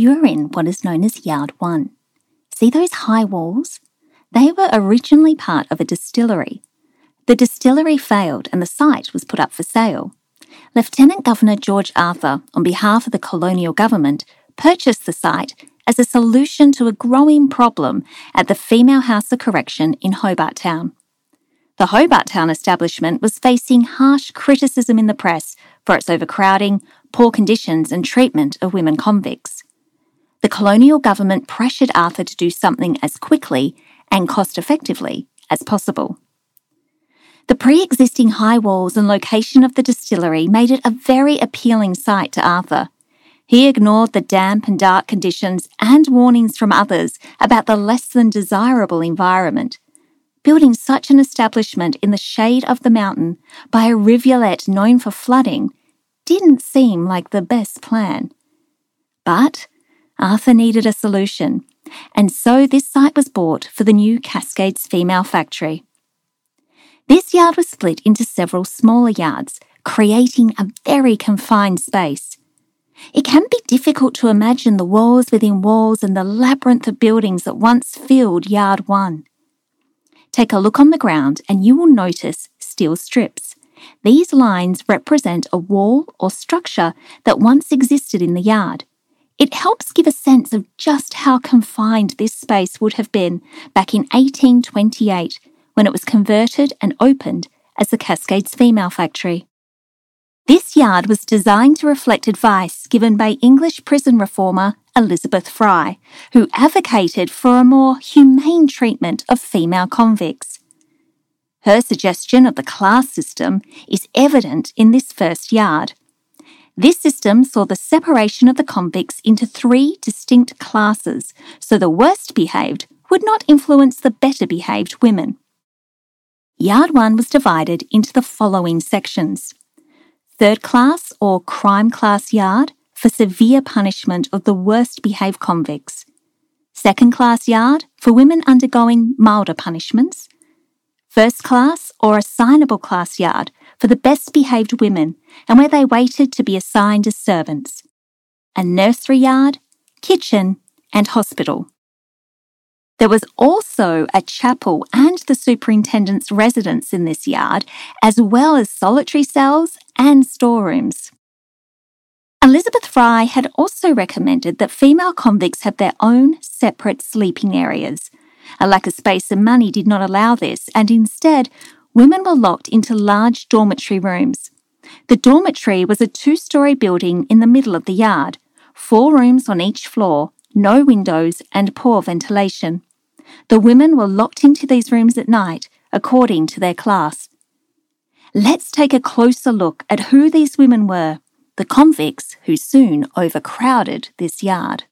You're in what is known as Yard 1. See those high walls? They were originally part of a distillery. The distillery failed and the site was put up for sale. Lieutenant Governor George Arthur, on behalf of the colonial government, purchased the site as a solution to a growing problem at the Female House of Correction in Hobart Town. The Hobart Town establishment was facing harsh criticism in the press for its overcrowding, poor conditions, and treatment of women convicts. The colonial government pressured Arthur to do something as quickly and cost effectively as possible. The pre existing high walls and location of the distillery made it a very appealing site to Arthur. He ignored the damp and dark conditions and warnings from others about the less than desirable environment building such an establishment in the shade of the mountain by a rivulet known for flooding didn't seem like the best plan. But Arthur needed a solution, and so this site was bought for the new Cascades Female Factory. This yard was split into several smaller yards, creating a very confined space. It can be difficult to imagine the walls within walls and the labyrinth of buildings that once filled Yard 1. Take a look on the ground and you will notice steel strips. These lines represent a wall or structure that once existed in the yard. It helps give a sense of just how confined this space would have been back in 1828 when it was converted and opened as the Cascades Female Factory. This yard was designed to reflect advice given by English prison reformer Elizabeth Fry, who advocated for a more humane treatment of female convicts. Her suggestion of the class system is evident in this first yard. This system saw the separation of the convicts into three distinct classes, so the worst behaved would not influence the better behaved women. Yard 1 was divided into the following sections. Third class or crime class yard for severe punishment of the worst behaved convicts, second class yard for women undergoing milder punishments, first class or assignable class yard for the best behaved women and where they waited to be assigned as servants, a nursery yard, kitchen, and hospital. There was also a chapel and the superintendent's residence in this yard, as well as solitary cells and storerooms. Elizabeth Fry had also recommended that female convicts have their own separate sleeping areas. A lack of space and money did not allow this, and instead, women were locked into large dormitory rooms. The dormitory was a two story building in the middle of the yard, four rooms on each floor, no windows, and poor ventilation. The women were locked into these rooms at night, according to their class. Let's take a closer look at who these women were, the convicts who soon overcrowded this yard.